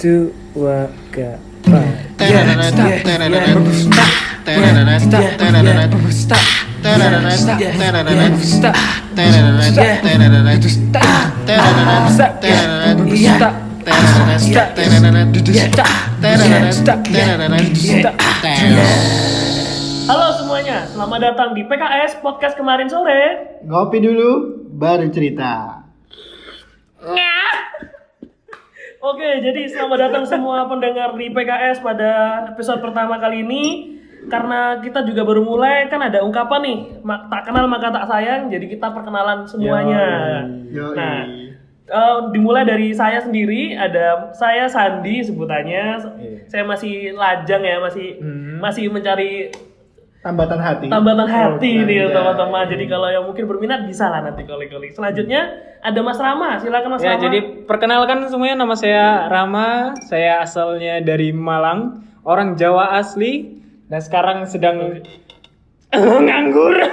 dua, tiga, Halo semuanya, selamat datang di PKS Podcast kemarin sore. Ngopi dulu, baru cerita. Oke, jadi selamat datang semua pendengar di PKS pada episode pertama kali ini. Karena kita juga baru mulai, kan ada ungkapan nih, "Ma- tak kenal maka tak sayang, jadi kita perkenalan semuanya. Yoi. Nah, eh, dimulai dari saya sendiri, ada saya Sandi sebutannya. Saya masih lajang ya, masih masih mencari Tambatan hati. tambatan hati Oh, nih iya. teman-teman. Jadi kalau yang mungkin berminat bisa lah nanti kali-kali. Selanjutnya ada Mas Rama, silakan Mas Ya, Rama. jadi perkenalkan semuanya nama saya Rama. Saya asalnya dari Malang, orang Jawa asli dan sekarang sedang nganggur.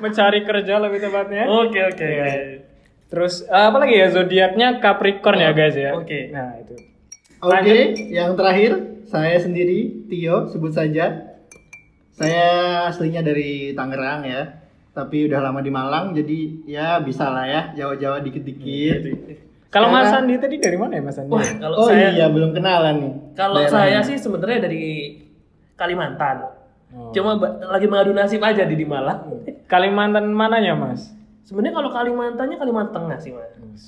Mencari kerja lebih tepatnya. Oke oke. Iya. oke. Terus eh, apa lagi ya zodiaknya Capricorn ya guys ya. Oke. Nah, itu. Oke, yang terakhir saya sendiri Tio sebut saja. Saya aslinya dari Tangerang ya, tapi udah lama di Malang jadi ya bisa lah ya Jawa-Jawa dikit-dikit. Kalau Mas Sekarang- Andi tadi dari mana ya Mas Andi? Wah, kalau Oh saya iya belum kenalan nih. kalau saya sih sebenarnya dari Kalimantan. Oh. Cuma lagi mengadu nasib aja di di Malang. Kalimantan mananya Mas? Sebenarnya kalau Kalimantannya Kalimantan Tengah sih, Mas.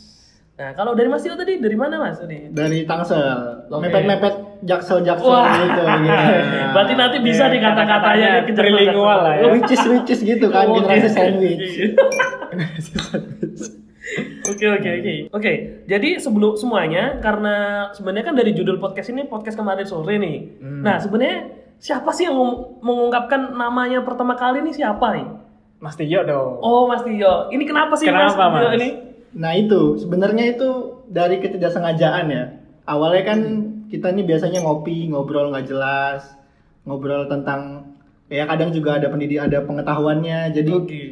Nah, kalau dari Mas Tio tadi dari mana, Mas? Dari Tangsel, Oke. mepet-mepet jaksel-jaksel Wah. gitu. gitu. Berarti nanti bisa nih kata-katanya nih kejar- trilingual lah ya. Which is which is gitu kan Oke. generasi sandwich. Oke oke oke. Oke, jadi sebelum semuanya karena sebenarnya kan dari judul podcast ini podcast kemarin sore nih. Hmm. Nah, sebenarnya siapa sih yang meng- mengungkapkan namanya pertama kali ini siapa nih? Mas Tio dong. Oh, Mas Tio. Ini kenapa sih Kenapa, Mas Tio Mas? ini? Nah itu sebenarnya itu dari ketidaksengajaan ya. Awalnya kan kita nih biasanya ngopi, ngobrol nggak jelas, ngobrol tentang ya kadang juga ada pendidik, ada pengetahuannya. Jadi Oke.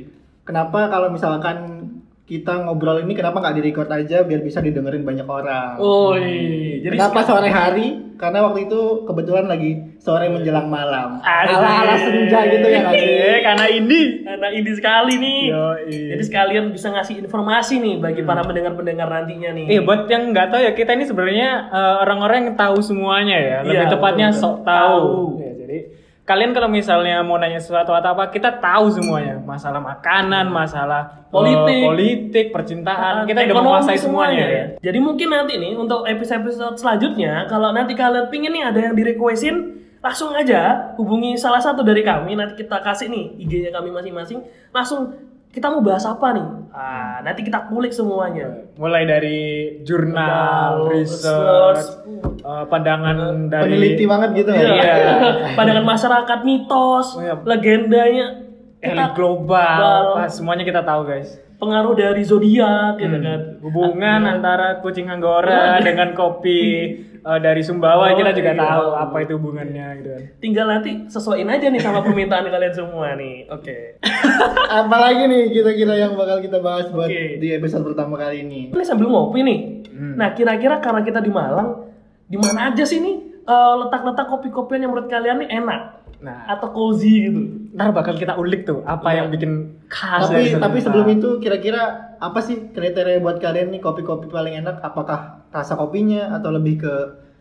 kenapa kalau misalkan kita ngobrol ini kenapa nggak direcord aja biar bisa didengerin banyak orang? Oh, iya. Jadi kenapa sore hari? Karena waktu itu kebetulan lagi sore menjelang malam. Ala-ala senja gitu ya nggak sih? Eh, karena ini. Karena ini sekali nih. Yoi. Jadi sekalian bisa ngasih informasi nih bagi para pendengar-pendengar nantinya nih. Eh, buat yang nggak tahu ya, kita ini sebenarnya eh, orang-orang yang tahu semuanya ya. Lebih Iya, tepatnya betul. sok tahu. Tahu. Ya, jadi kalian kalau misalnya mau nanya sesuatu atau apa, kita tahu semuanya. Masalah makanan, masalah eh, Politik. politik, percintaan, kita udah menguasai semuanya ya. Jadi mungkin nanti nih untuk episode-episode selanjutnya kalau nanti kalian pingin nih ada yang direquestin langsung aja hubungi salah satu dari kami nanti kita kasih nih IG-nya kami masing-masing langsung kita mau bahas apa nih ah nanti kita kulik semuanya Mulai dari jurnal, Jurnal, research, research. eh, pandangan dari Peneliti banget gitu ya. Iya. pandangan masyarakat mitos Oh, iya. legendanya elit kita global, global. Wah, semuanya kita tahu guys. pengaruh dari zodiak gitu Hmm. kan Hubungan antara kucing anggora dengan kopi eh, dari Sumbawa Oh, kita juga iya. tahu apa itu hubungannya gitu kan. tinggal nanti sesuaiin aja nih sama permintaan kalian semua nih oke Apalagi nih kira-kira yang bakal kita bahas buat Oke. di episode pertama kali ini. Ini sambil ngopi nih. Hmm. Nah, kira-kira karena kita di Malang, di mana aja sih nih eh, letak-letak kopi-kopian yang menurut kalian nih enak Nah, atau cozy gitu? ntar bakal kita ulik tuh apa Iya. yang bikin khas Tapi dari tapi sebelum itu kira-kira apa sih kriteria buat kalian nih kopi-kopi paling enak? Apakah rasa kopinya atau lebih ke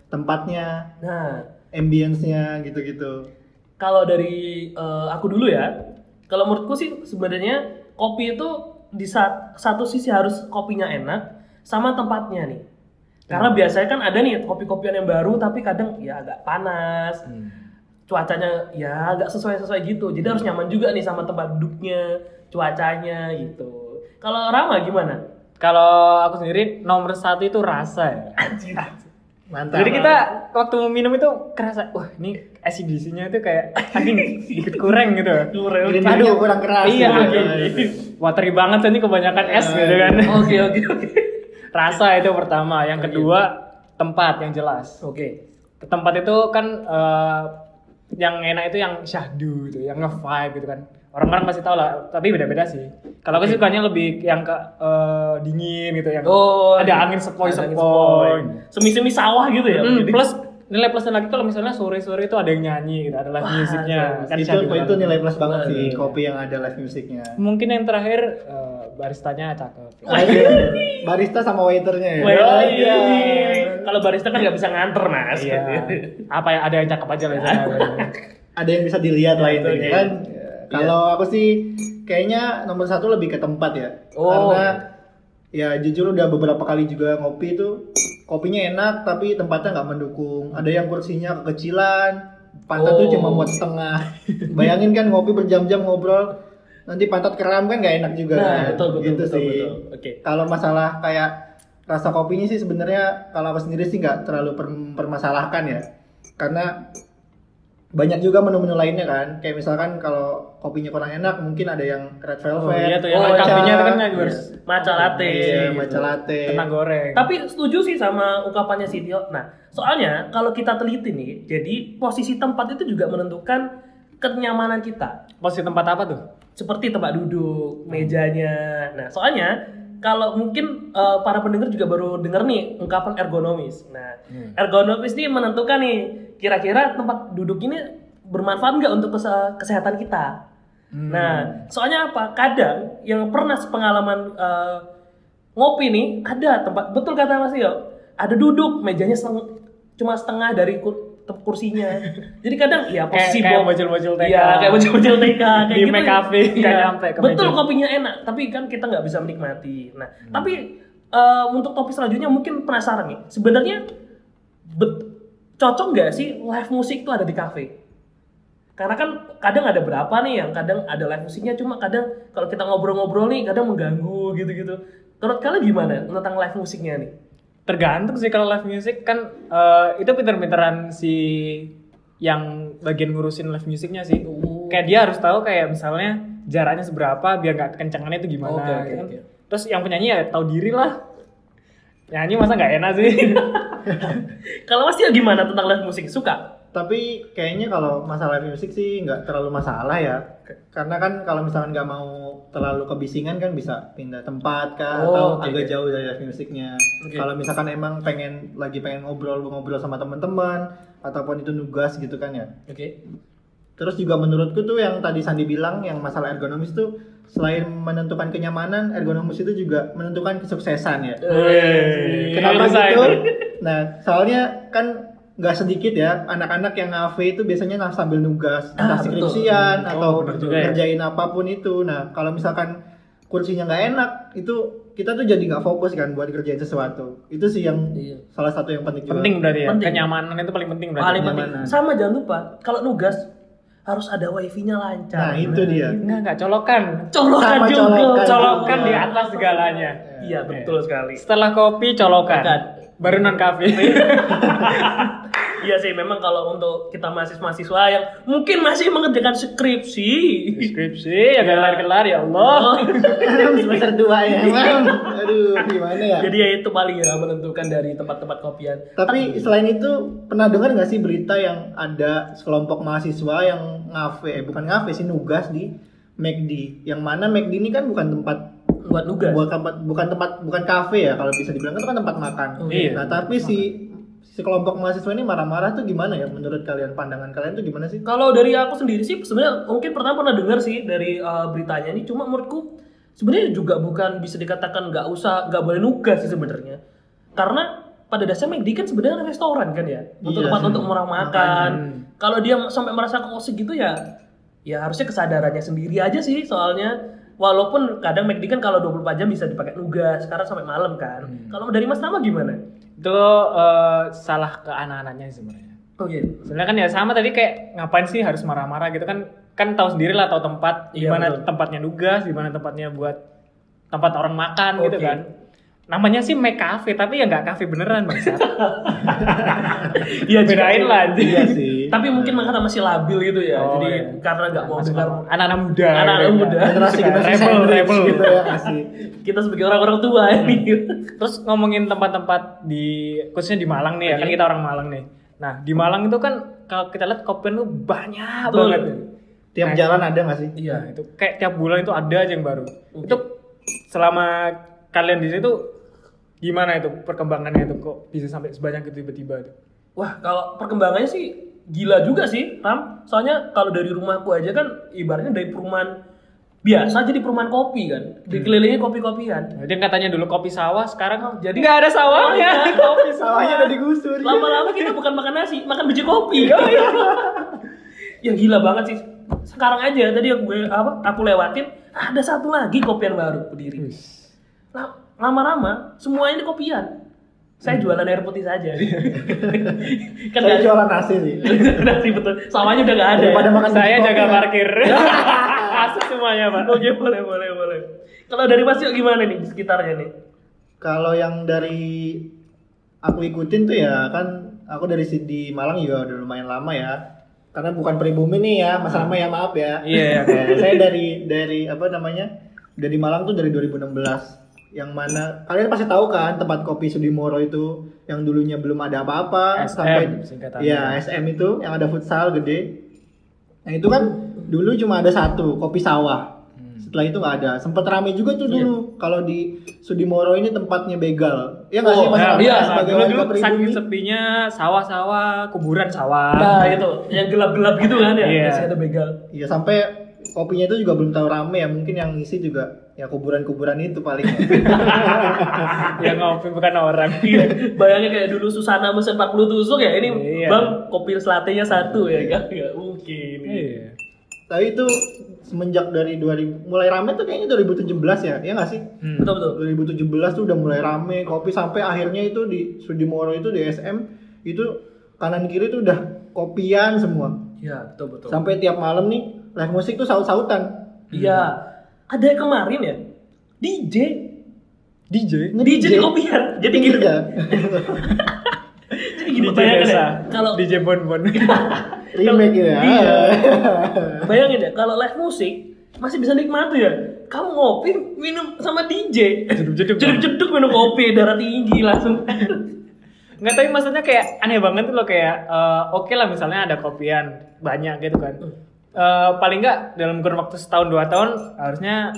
tempatnya, Nah, ambience-nya gitu-gitu? kalau dari eh, aku dulu ya, kalau menurutku sih sebenarnya kopi itu di saat satu sisi harus kopinya enak sama tempatnya nih. Karena biasanya kan ada nih kopi-kopian yang baru tapi kadang ya agak panas, cuacanya ya agak sesuai-sesuai gitu. Jadi harus nyaman juga nih sama tempat duduknya, cuacanya gitu. Kalau Rama gimana? Kalau aku sendiri nomor satu itu rasa ya. Mantap. Jadi kita waktu minum itu kerasa, wah ini acidity-nya itu kayak anjing sedikit kurang gitu. Kurang. Tea-nya kurang keras. Iya, gitu. oke. watery banget ini kebanyakan es gitu kan. Oke oke oke. Rasa itu pertama, yang kedua tempat yang jelas. Oke. Tempat itu kan eh, yang enak itu yang syahdu gitu, yang nge-vibe gitu kan. orang-orang pasti tahu lah tapi beda-beda sih kalau aku sukanya lebih yang ke eh, dingin gitu yang Oh, ada angin ada sepoi-sepoi angin Semi-semi sawah gitu ya. Hmm, plus nilai plusnya lagi kalau misalnya sore-sore itu ada yang nyanyi gitu ada live Wah, musiknya kan itu itu banget. nilai plus banget sih Betul. kopi yang ada live musiknya. mungkin yang terakhir eh, baristanya cakep Ah, iya. barista sama waiternya ya. Wah, Oh, iya. iya. Kalau barista kan nggak bisa nganter mas. iya apa yang ada yang cakep aja lah di sana. Ada yang bisa dilihat lah Iya, intinya betul, kan. iya. Kalau aku sih kayaknya nomor satu lebih ke tempat ya. Oh. Karena ya jujur udah beberapa kali juga ngopi itu kopinya enak tapi tempatnya nggak mendukung. Ada yang kursinya kekecilan, pantat tuh Oh. cuma muat setengah. Bayangin kan ngopi berjam-jam ngobrol, nanti pantat keram kan nggak enak juga. Nah, kan? betul betul gitu betul, sih. betul. Oke. Kalau masalah kayak rasa kopinya sih sebenarnya kalau aku sendiri sih nggak terlalu per- permasalahkan ya, karena banyak juga menu-menu lainnya kan. Kayak misalkan kalau kopinya kurang enak, mungkin ada yang red velvet, oh iya tuh yang Oh, itu kan matcha, harus Matcha latte. iya, gitu. matcha latte. kentang goreng Tapi setuju sih sama ungkapannya si Tio. Nah, soalnya kalau kita teliti nih, jadi posisi tempat itu juga menentukan kenyamanan kita. posisi tempat apa tuh Seperti tempat duduk, mejanya. Nah, soalnya kalau mungkin eh, para pendengar juga baru dengar nih ungkapan ergonomis. Nah, Hmm. ergonomis ini menentukan nih kira-kira tempat duduk ini bermanfaat nggak untuk kese- kesehatan kita. Hmm. Nah, soalnya apa? Kadang yang pernah sepengalaman eh, ngopi nih ada tempat betul kata Mas Yo, ada duduk mejanya seteng- cuma setengah dari kur- te- kursinya. Jadi kadang ya posisi kayak bocil-bocil TK. Iya, kayak bocil-bocil TK kayak Di gitu. McCafe, Iya. nggak nyampe ke Betul meja. kopinya enak, tapi kan kita nggak bisa menikmati. Nah, Hmm. tapi eh, untuk topik selanjutnya mungkin penasaran nih. Sebenarnya cocok nggak sih live musik itu ada di kafe? Karena kan kadang ada berapa nih yang kadang ada live musiknya cuma kadang kalau kita ngobrol-ngobrol nih kadang mengganggu gitu-gitu. Menurut kalian gimana tentang live musiknya nih? Tergantung sih kalau live music kan eh, itu pinter-pinteran si yang bagian ngurusin live musiknya sih kayak dia harus tahu kayak misalnya jaraknya seberapa biar nggak kencangannya itu gimana oke, gitu kan. oke. terus yang penyanyi ya tahu diri lah nyanyi masa nggak enak sih Kalau Mas Tio gimana tentang live musik? Suka? Tapi kayaknya kalau masalah music sih nggak terlalu masalah ya. Karena kan kalau misalkan nggak mau terlalu kebisingan kan bisa pindah tempat kah Oh, atau oke, agak jauh dari live musiknya. Oke. Kalau misalkan emang pengen lagi pengen ngobrol-ngobrol sama teman-teman ataupun itu nugas gitu kan ya. Oke. Terus juga menurutku tuh yang tadi Sandi bilang yang masalah ergonomis tuh selain menentukan kenyamanan, ergonomis itu juga menentukan kesuksesan ya. Wih, Kenapa gitu? itu. Nah, soalnya kan nggak sedikit ya anak-anak yang ngafe itu biasanya nah, sambil nugas, Ah, entah skripsian Hmm. atau Oh, benar juga ya. ngerjain apa pun itu. Nah, kalau misalkan kursinya nggak enak, itu kita tuh jadi nggak fokus kan buat kerjain sesuatu. Itu sih yang Iya. salah satu yang penting juga. penting berarti ya Penting. kenyamanan itu paling penting berarti Paling penting. Sama jangan lupa kalau nugas harus ada wifi-nya lancar. Nah, itu dia. enggak enggak colokan Colokan Sama juga. colokan. colokan di atas segalanya Iya betul sekali. setelah kopi colokan Colokan. baru non kafe Iya sih, memang kalau untuk kita mahasiswa-mahasiswa yang mungkin masih mengerjakan skripsi. skripsi ya kelar-kelar ya Allah semester 2 ya, Mam. Aduh, gimana ya? Jadi ya itu paling ya menentukan dari tempat-tempat kopian. Tapi selain itu pernah dengar nggak sih berita yang ada sekelompok mahasiswa yang ngafe, eh bukan ngafe sih nugas di McD. Yang mana McD ini kan bukan tempat Buat nugas. bukan tempat bukan tempat bukan kafe ya kalau bisa dibilang itu kan tempat makan. Oh, iya. Nah tapi si si kelompok mahasiswa ini marah-marah tuh gimana ya menurut kalian pandangan kalian tuh gimana sih? Kalau dari aku sendiri sih sebenarnya mungkin pertama pernah dengar sih dari uh, beritanya ini cuma menurutku sebenarnya juga bukan bisa dikatakan nggak usah nggak boleh nugas sih sebenarnya. Karena pada dasarnya McD kan sebenarnya restoran kan ya untuk Iya tempat untuk murah makan. Kalau dia sampai merasa kosik gitu ya ya harusnya kesadarannya sendiri aja sih soalnya walaupun kadang McD kan kalau 24 jam bisa dipakai nugas sekarang sampai malam kan. Kalau dari Mas Tama gimana? Itu eh, salah ke anak-anaknya sih sebenarnya Oke. sebenarnya kan ya sama tadi kayak ngapain sih harus marah-marah gitu kan kan tahu sendiri lah tahu tempat di Iya, mana tempatnya nugas di mana tempatnya buat tempat orang makan gitu Oke. kan namanya sih make cafe tapi ya nggak cafe beneran bang Iya bedain lah. Iya sih. Tapi mungkin karena masih labil gitu ya. Oh, Jadi iya. karena nggak mau dengar anak-anak muda Anak-anak gitu ya. muda. generasi generasi rebel rebel gitu ya kasih. kita sebagai orang-orang tua ini. Terus ngomongin tempat-tempat di khususnya di Malang nih ya, kan Oke. kita orang Malang nih. Nah, di Malang itu kan kalau kita lihat kopian tuh banyak Betul. banget. Tiap Nah. jalan ada nggak sih? Iya. Itu kayak tiap bulan itu ada aja yang baru. Itu selama kalian di situ gimana itu perkembangannya itu kok bisa sampai sebanyak itu tiba-tiba itu? Wah, kalau perkembangannya sih gila juga sih, Ram. Soalnya kalau dari rumahku aja kan ibaratnya dari perumahan biasa jadi perumahan kopi kan. Dikelilingi kopi-kopian. Jadi yang katanya dulu kopi sawah, sekarang Jadi- nggak ada sawahnya. kopi Sawahnya udah digusur. Lama-lama kita bukan makan nasi, makan biji kopi. ya gila banget sih. Sekarang aja tadi yang gue apa aku lewatin ada satu lagi kopian baru berdiri. La- Lama-lama semuanya ini kopian. Saya jualan air putih saja. kan Saya jualan nasi sih. nasi betul. Sawahnya udah nggak ada. Daripada ya. makan Saya jaga kopi, parkir. Asik semuanya, Pak. Oke boleh boleh boleh. Kalau dari Mas Yuk gimana nih sekitarnya nih? Kalau yang dari aku ikutin tuh ya kan aku dari di Malang juga udah lumayan lama ya. Karena bukan pribumi nih ya, Mas Rama ya maaf ya. Iya, Ya, saya dari dari apa namanya? Dari Malang tuh dari 2016. Yang mana kalian pasti tahu kan tempat kopi Sudimoro itu yang dulunya belum ada apa-apa SM, sampai ya SM itu yang ada futsal gede. Nah itu kan dulu cuma ada satu kopi sawah. Setelah itu nggak ada. Sempet rame juga tuh dulu. Kalau di Sudimoro ini tempatnya begal. Ya nggak sih Oh, Mas ya, Rama iya, sebagai dulu warga dulu saking sepinya sawah-sawah, kuburan sawah. Nah itu yang gelap-gelap gitu kan ya. Iya. Biasanya ada begal. Iya sampai kopinya itu juga belum tahu rame ya. Mungkin yang ngisi juga ya kuburan-kuburan itu paling. yang ngopi bukan orang. Iya, bayangin kayak dulu Susana mesen 40 tusuk ya, ini Iya. Bang kopi selatenya satu ya kan? Gak mungkin. Iya. Tapi itu semenjak dari 2000 mulai rame tuh kayaknya 2017 ya. Ya nggak sih? Hmm. Betul betul. 2017 tuh udah mulai rame kopi sampai akhirnya itu di Sudimoro itu di SM itu kanan kiri tuh udah kopian semua. Iya betul betul. Sampai tiap malam nih live musik tuh saut-sautan. Iya. Ada yang kemarin ya DJ. DJ. DJ di kopian. Jadi gini. Iya. Jadi gini DJ bayangin ya. Kalau DJ Bon Bon. Remake gitu ya. Iya. bayangin ya kalau live musik masih bisa nikmati ya. Kamu ngopi minum sama DJ. Jeduk-jeduk. Jeduk-jeduk minum kopi darah tinggi langsung. Nggak tapi maksudnya kayak aneh banget tuh loh kayak eh, oke lah misalnya ada kopian banyak gitu kan. Eh, paling nggak dalam kurun waktu setahun dua tahun harusnya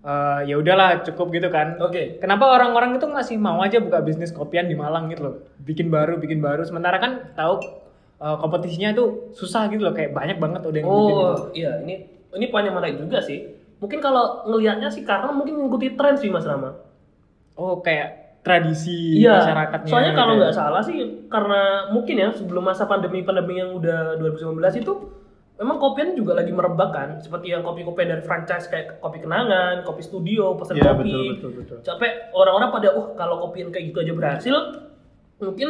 eh, ya udahlah cukup gitu kan. Oke. Kenapa orang-orang itu masih mau aja buka bisnis kopian di Malang gitu loh? Bikin baru, bikin baru. Sementara kan tahu eh, kompetisinya itu susah gitu loh, kayak banyak banget udah yang bikin gitu. Oh iya ini ini poin yang menarik juga sih. Mungkin kalau ngelihatnya sih karena mungkin mengikuti tren sih Mas Rama. Oh kayak tradisi Iya. masyarakatnya. Soalnya gitu kalau ya. nggak salah sih karena mungkin ya sebelum masa pandemi pandemi yang udah 2019 itu memang kopian juga lagi merebak kan seperti yang kopi-kopi dari franchise kayak kopi kenangan, kopi studio, pesan Iya, kopi. betul, betul, betul. Sampai orang-orang pada uh kalau kopian kayak gitu aja berhasil, mungkin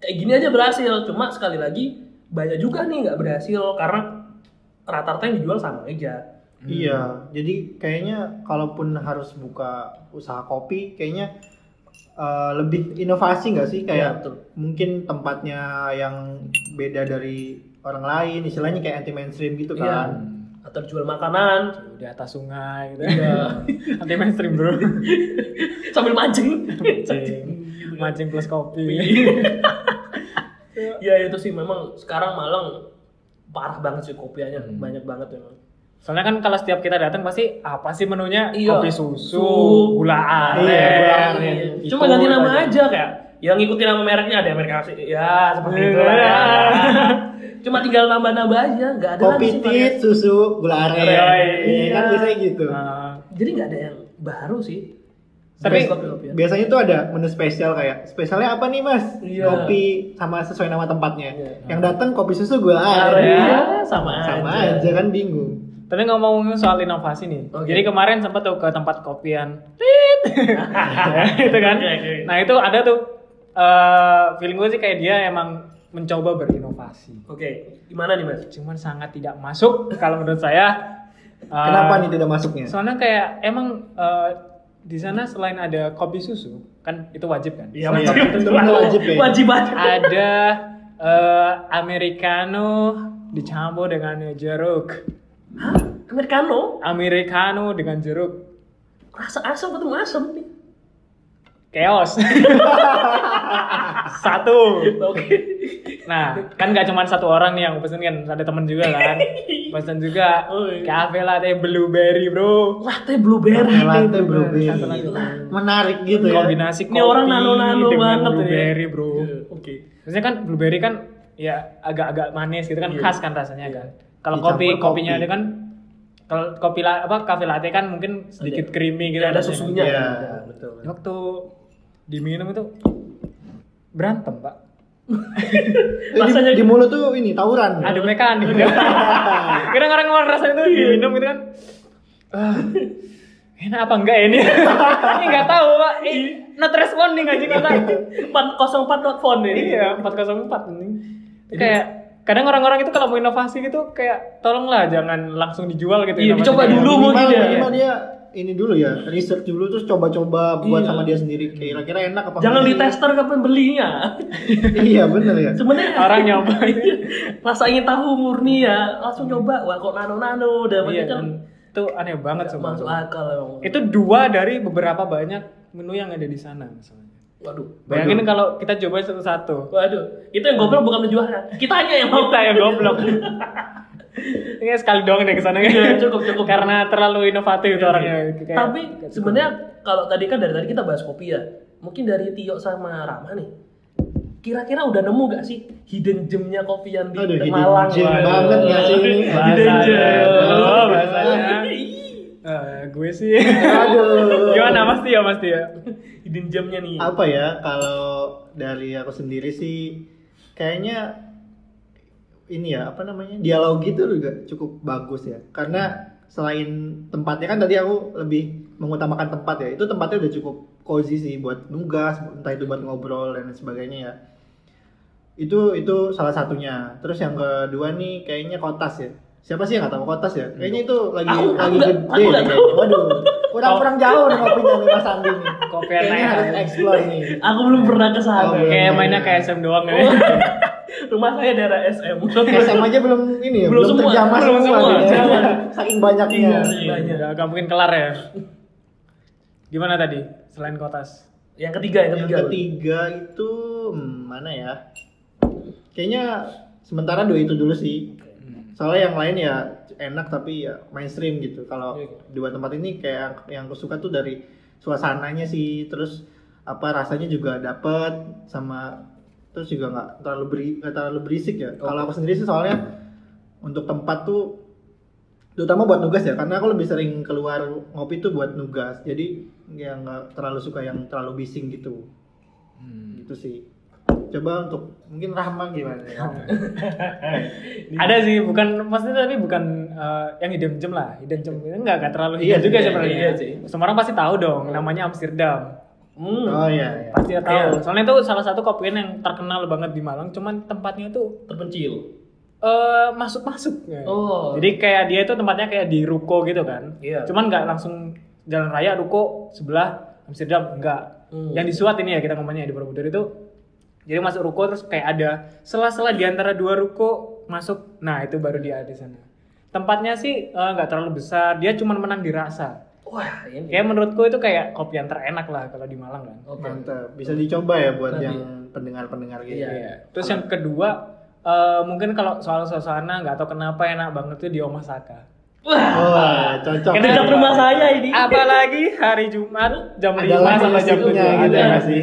kayak gini aja berhasil. Cuma sekali lagi banyak juga nih nggak berhasil karena rata-rata yang dijual sama aja. Iya, jadi kayaknya kalaupun harus buka usaha kopi, kayaknya eh, lebih inovasi nggak sih? Kayak betul. mungkin tempatnya yang beda dari orang lain, istilahnya kayak anti mainstream gitu Iya. kan? Atau jual makanan di atas sungai gitu. Iya. Anti mainstream bro. sambil mancing. mancing, mancing plus kopi. ya itu sih memang sekarang Malang parah banget sih kopiannya Hmm. banyak banget memang Soalnya kan kalau setiap kita datang pasti apa sih menunya? Iya. Kopi susu, Su. gula aren. Iya, gula aren. Iya. Itu cuma ganti nama aja. aja kayak yang ngikutin nama mereknya ada Amerika Serikat ya seperti itu lah ya. Cuma tinggal nambah-nambah aja nggak ada Kopi lagi sih tit, susu, gula aren. Iya, Iya, kan biasanya gitu. Nah, jadi nggak ada yang baru sih Tapi- kopi-kopian Biasanya tuh ada menu spesial kayak spesialnya apa nih mas? Iya. Kopi sama sesuai nama tempatnya. Iya. Yang datang kopi susu gula Aren, ya, sama, Sama aja. aja kan bingung. tapi ngomong soal inovasi nih. Oke. Jadi kemarin sempat tuh ke tempat kopian. Tit. itu kan. Nah, itu ada tuh eh feeling gue sih kayak dia emang mencoba berinovasi. Oke gimana nih mas Cuman sangat tidak masuk kalau menurut saya. Kenapa nih tidak masuknya? Soalnya kayak emang eh, di sana selain ada kopi susu, kan itu wajib kan? Iya, wajib. itu wajib ya. wajib aja ada eh, americano dicampur dengan jeruk. Hah? Americano Americano dengan jeruk. rasa asam ketemu asam nih Chaos. Satu. oke Nah, kan nggak cuma satu orang nih yang pesen kan, ada temen juga kan. Pesen juga cafe latte blueberry, Bro. Latte blueberry. Latte blueberry. Menarik gitu ya. Kombinasi Ini orang nano-nano dengan banget ini. blueberry, Bro. Iya, Oke. Biasanya kan blueberry kan ya agak-agak manis gitu kan Iya. khas kan rasanya kan. Kalau Dicampur kopi kopi. kopinya ada kan kalau kopi la, apa kafe latte kan mungkin sedikit creamy gitu Ya, ada susunya. Iya. Ya, betul. Waktu diminum itu berantem, Pak. Di- Rasanya- di, mulut tuh ini tawuran. Ada mekanik. Kadang orang orang rasanya itu diminum gitu kan. Ah, enak apa enggak ini? ini enggak tahu, Pak. Eh, not responding aja kata. 404 not phone ini. Iya, 404 ini. Kayak kadang orang-orang itu kalau mau inovasi gitu kayak tolonglah jangan langsung dijual gitu. Iya, dicoba dulu mungkin ya. minimal dia ini dulu ya, research dulu terus coba-coba buat Iya. sama dia sendiri. Kira-kira enak apa Jangan di tester kapan belinya. iya, bener ya. Sebenarnya Orang nyoba. rasa ingin tahu murni ya, langsung coba. Wah, kok nano-nano iya, dapatnya kan itu aneh banget masuk akal emang. Itu dua dari beberapa banyak menu yang ada di sana misalnya. Waduh. Bayangin kalau kita coba satu-satu. Waduh, itu yang goblok bukan penjualnya. Kita hanya yang mau Kita yang goblok. Ini sekali doang deh ke sana Iya, cukup, cukup. Karena terlalu inovatif itu orangnya. Kayak- Tapi sebenarnya kalau tadi kan dari tadi kita bahas kopi ya. Mungkin dari Tio sama Rama nih. Kira-kira udah nemu gak sih hidden gemnya kopi yang di Aduh, hidden Malang? gem Waduh. banget nggak sih ini? Hidden gem. Oh, bahasanya. Eh, gue sih. Aduh. Gimana Mas Tio, Mas Tio? hidden gemnya nih. Apa ya kalau dari aku sendiri sih kayaknya ini ya apa namanya dialog gitu juga cukup bagus ya karena selain tempatnya kan tadi aku lebih mengutamakan tempat ya itu tempatnya udah cukup cozy sih buat nugas entah itu buat ngobrol dan sebagainya ya itu itu salah satunya terus yang kedua nih kayaknya kotas ya siapa sih yang nggak tahu kotas ya kayaknya itu lagi Aku- aku lagi nggak- gede aku nih tahu. waduh kurang kurang jauh nih ngopinya nih mas Andi nih Kopi kayaknya harus explore nih Aku belum pernah ke sana. Oh. Kayak mainnya kayak SM doang ya. Rumah saya daerah SM. SM aja belum ini ya, Belum belum, semua, terjamah belum semua, semua. Saking banyaknya. Iya, Iya, Banyak. Gak mungkin kelar ya. Gimana tadi selain kotas? Yang ketiga, yang Yang ketiga. ketiga itu hmm, mana ya? Kayaknya sementara dua itu dulu sih. Soalnya yang lain ya enak tapi ya mainstream gitu. Kalau Iya. dua tempat ini kayak yang aku suka tuh dari suasananya sih, terus apa rasanya juga dapet sama terus juga nggak terlalu beri nggak terlalu berisik ya. Kalau aku sendiri sih soalnya untuk tempat tuh terutama buat nugas ya. Karena aku lebih sering keluar ngopi tuh buat nugas. Jadi ya nggak terlalu suka yang terlalu bising gitu. Gitu sih coba untuk mungkin Rahma gimana ya Ada sih, bukan maksudnya tapi bukan eh, yang hidden gem lah. Hidden gem itu enggak enggak terlalu hidden Iya, juga iya, sebenarnya. iya sih. Semua orang pasti tahu dong, namanya Amsterdam. Hmm. oh iya, iya. Pasti tahu. Iya. Soalnya itu salah satu kopian yang terkenal banget di Malang, cuman tempatnya itu Terpencil. eh masuk-masuk. Oh. Jadi kayak dia itu tempatnya kayak di ruko gitu kan. Iya. Cuman nggak langsung jalan raya ruko sebelah Amsterdam enggak. Hmm. Yang di Suat ini ya kita ngomongnya di Borobudur itu. Jadi masuk ruko terus kayak ada sela-sela di antara dua ruko masuk. Nah, itu baru dia di sana. Tempatnya sih eh, nggak terlalu besar, dia cuma menang di rasa. Wah, ini. Kayak menurutku itu kayak kopi yang terenak lah kalau di Malang kan. Oke. mantap bisa dicoba ya buat Nanti. yang pendengar-pendengar gitu Iya. Iya. Terus yang kedua eh, mungkin kalau soal suasana nggak tahu kenapa enak banget tuh di Omasaka. Wah, wah cocok dekat rumah saya ini. Apalagi hari Jumat jam Ada 5 lagu sampai jam 7 musiknya ada gitu ya, ada musik.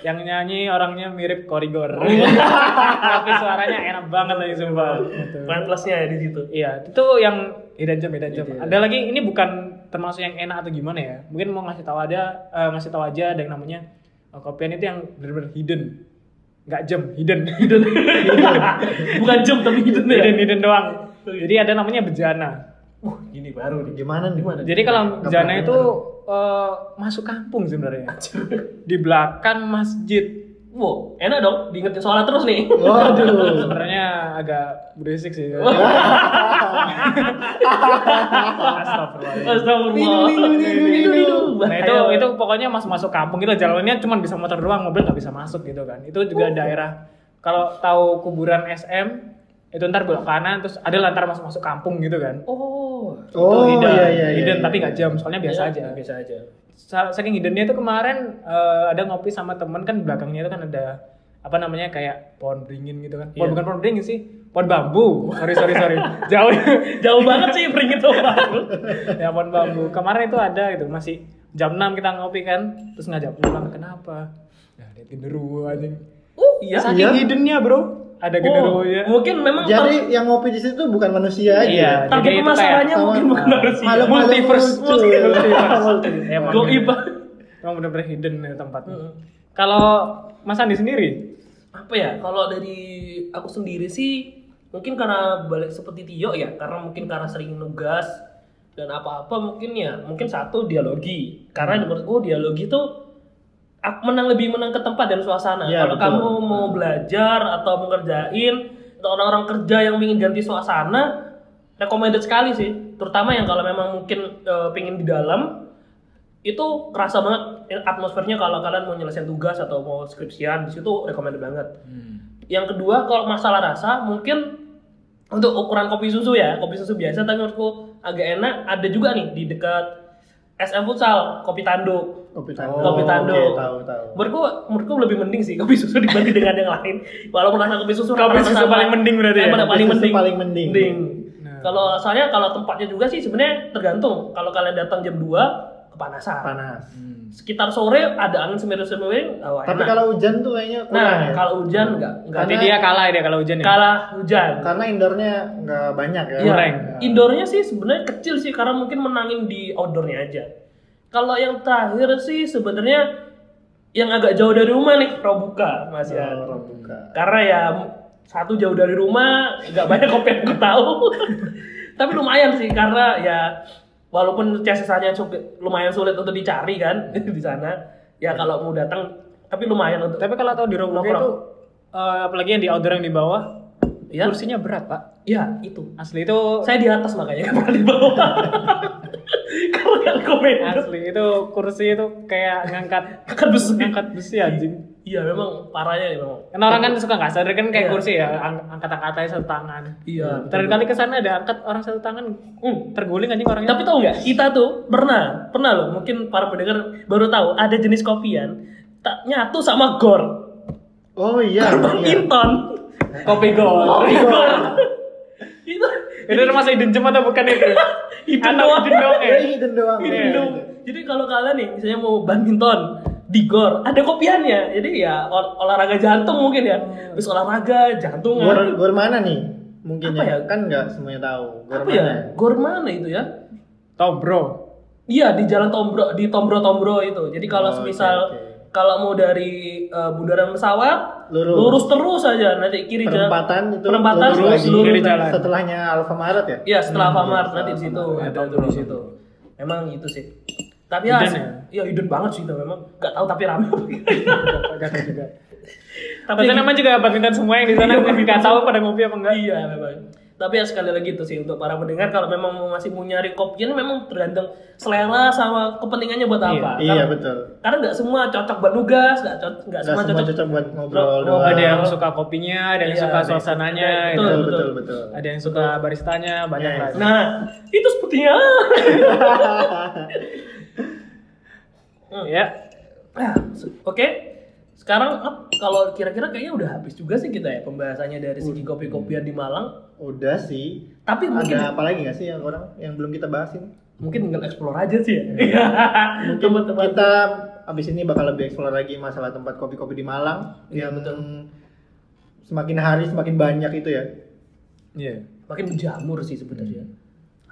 Yang nyanyi orangnya mirip Korigor. Oh. Tapi suaranya enak banget lagi sumpah. Poin plusnya ya di situ. Iya, itu yang gem, hidden gem. Iya. Ada lagi ini bukan termasuk yang enak atau gimana ya? Mungkin mau ngasih tahu ada eh, ngasih tahu aja ada yang namanya eh, kopian itu yang benar-benar hidden. Nggak jam, hidden. Hidden. Bukan jam tapi hidden ya. hidden, hidden doang. Jadi ada namanya bejana. Wah, ini baru nih. gimana nih Gimana? Jadi kalau bejana itu eh, masuk kampung sebenarnya. Di belakang masjid. Wow, enak dong. Diingetin sholat terus nih. waduh Sebenarnya agak berisik sih. Astagfirullah. Astagfirullah. Nah itu itu pokoknya masuk masuk kampung gitu jalannya cuma bisa motor doang mobil nggak bisa masuk gitu kan. Itu juga daerah kalau tahu kuburan SM itu ntar belok kanan terus ada lantar masuk masuk kampung gitu kan. Oh. oh Itu hidden, iya iya iya hidden tapi nggak jam soalnya biasa Ya, aja. Biasa aja. Sa- Saking hiddennya itu kemarin eh, ada ngopi sama temen kan belakangnya itu kan ada apa namanya kayak pohon beringin gitu kan. Iya. Pohon bukan pohon beringin sih, pohon bambu. Sorry sorry sorry. Jauh. Jauh banget sih beringin tuh ya pohon bambu. Kemarin itu ada gitu, masih jam 6 kita ngopi kan, terus ngajak pulang kenapa? Nah, dia genderuwo anjing. Oh iya. Saking Iya. hiddennya, Bro. Ada genderuwo Oh, ya. mungkin memang Jadi yang ngopi di situ bukan manusia aja. Iya. tar- target pemasarannya mungkin bukan manusia. Multiverse multiverse emang Goib. emang bener-bener hidden ya tempatnya Mm. kalau Mas Andi sendiri apa ya kalau dari aku sendiri sih mungkin karena balik seperti Tio ya karena mungkin karena sering nugas dan apa-apa mungkin ya mungkin satu dialogi karena menurutku dialogi itu menang lebih menang ke tempat dan suasana. Iya, kalau betul. kamu mau belajar atau mau ngerjain atau orang-orang kerja yang ingin ganti suasana recommended sekali sih. Terutama yang kalau memang mungkin eh, pingin di dalam itu kerasa banget atmosfernya kalau kalian mau nyelesain tugas atau mau skripsian di situ recommended banget. Yang kedua kalau masalah rasa mungkin untuk ukuran kopi susu ya. Kopi susu biasa tapi menurutku agak enak. Ada juga nih di dekat SM Futsal kopi tanduk Kopi Oh, tanduk. kopi tanduk. Oke, tahu tahu. menurutku menurutku lebih mending sih kopi susu dibanding dengan yang lain walaupun rasa kopi susu Kopi susu sama. paling mending berarti ya? Paling susu mending paling mending. Nah. kalau soalnya kalau tempatnya juga sih sebenarnya tergantung kalau kalian datang jam 2 kepanasan Panas. sekitar sore ada angin semiru-semiru oh, Tapi enak. kalau hujan tuh kayaknya kurang nah ya. kalau hujan enggak enggak berarti dia kalah dia kalau hujan ya kalah hujan Karena indoornya nggak banyak ya. Iya, Goreng. indoornya sih sebenarnya kecil sih karena mungkin menangin di outdoornya aja. Kalau yang terakhir sih sebenarnya yang agak jauh dari rumah nih Robuka Mas ya. Oh, Robuka. Karena ya satu jauh dari rumah, nggak banyak kopi yang aku tahu. Tapi lumayan sih karena ya walaupun cukup- lumayan sulit untuk dicari kan di sana. Ya kalau mau datang tapi lumayan untuk tapi kalau tahu di Robuka itu eh, apalagi yang di outdoor yang di bawah ya. kursinya berat pak Ya, itu. asli itu Saya di atas makanya nggak pernah di bawah. Kalau nggak komen. asli itu kursi itu kayak ngangkat Kan besi. ngangkat besi anjing Iya memang parahnya ya memang. kan orang kan suka nggak sadar kan kayak Iya. kursi ya ang- angkat-angkatnya satu tangan Iya. terakhir kali ke sana ada angkat orang satu tangan Hmm. terguling anjing orangnya Tapi tahu nggak kita tuh pernah pernah loh mungkin para pendengar baru tahu ada jenis kopian tak nyatu sama gor. Oh iya. Iya. Inton. Kopi gol Kopi gor. itu itu termasuk hidden gem atau bukan itu Hidden doang. hidden doang ya Ini hidden doang. Hidden Iya, dong. gitu. Jadi kalau kalian nih misalnya mau badminton di gor ada kopiannya. Jadi ya ol- olahraga jantung mungkin ya. Terus olahraga jantung. Gor, gor mana nih? Mungkin Apa ya? ya? Kan nggak semuanya tahu. Gor apa mana? ya? Gor mana itu ya? tau bro Iya di jalan Tombro di Tombro Tombro itu. Jadi kalau Oh, semisal oke, oke. Kalau mau dari eh, bundaran pesawat Lurus. terus aja nanti kiri jalan. Penempatan itu Penempatan lurus lurus, lagi. lurus. Kiri jalan. Setelahnya Alfamaret ya? Iya setelah Alfamart iya, nanti di situ Alfamart. ada di situ. Memang itu sih. Tapi ya, iya hidden banget sih itu memang. Gak tahu tapi rame. Gak tahu juga tapi tapi namanya juga badminton semua yang di sana nggak tahu pada ngopi apa enggak iya memang. Tapi ya sekali lagi itu sih untuk para pendengar kalau memang masih mau nyari kopian memang tergantung selera sama kepentingannya buat apa. Iya Karena- betul. Karena nggak semua cocok buat nugas, nggak cocok, nggak semua semua cocok. cocok buat ngobrol doang. ada yang suka kopinya ada yang Iya, suka suasananya betul, gitu. betul, betul. betul, betul. ada yang suka baristanya banyak Yes. lah Nah, itu sepertinya. Hmm. ya Ah, se- Oke. Sekarang kalau kira-kira kayaknya udah habis juga sih kita ya pembahasannya dari segi kopi-kopian di Malang. Udah sih. Tapi mungkin Ada apa lagi nggak sih yang orang yang belum kita bahas ini? mungkin tinggal explore aja sih ya. Iya. Mungkin Tempat-tempat. kita abis ini bakal lebih eksplor lagi masalah tempat kopi-kopi di Malang Iya, yang betul. semakin hari semakin banyak itu ya. iya makin menjamur sih sebenarnya.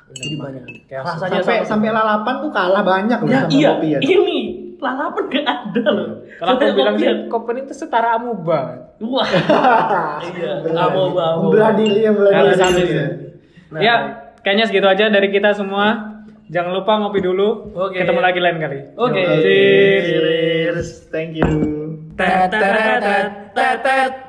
Jadi banyak. Kayak Rasanya sampai sampai lalapan tuh kalah banyak loh Ya, sama iya, kopi ya. ini lalapan gak ada loh. kalau aku bilang sih kopi itu setara amuba Wah. iya, amu amu. Beladili ya Kalau beladili. satu ya. sih. Nah, ya kayaknya segitu aja dari kita semua jangan lupa ngopi dulu Oke. ketemu lagi lain kali Oke. Oke, Cheers. cheers. Thank you. Tet, tet, tet, tet.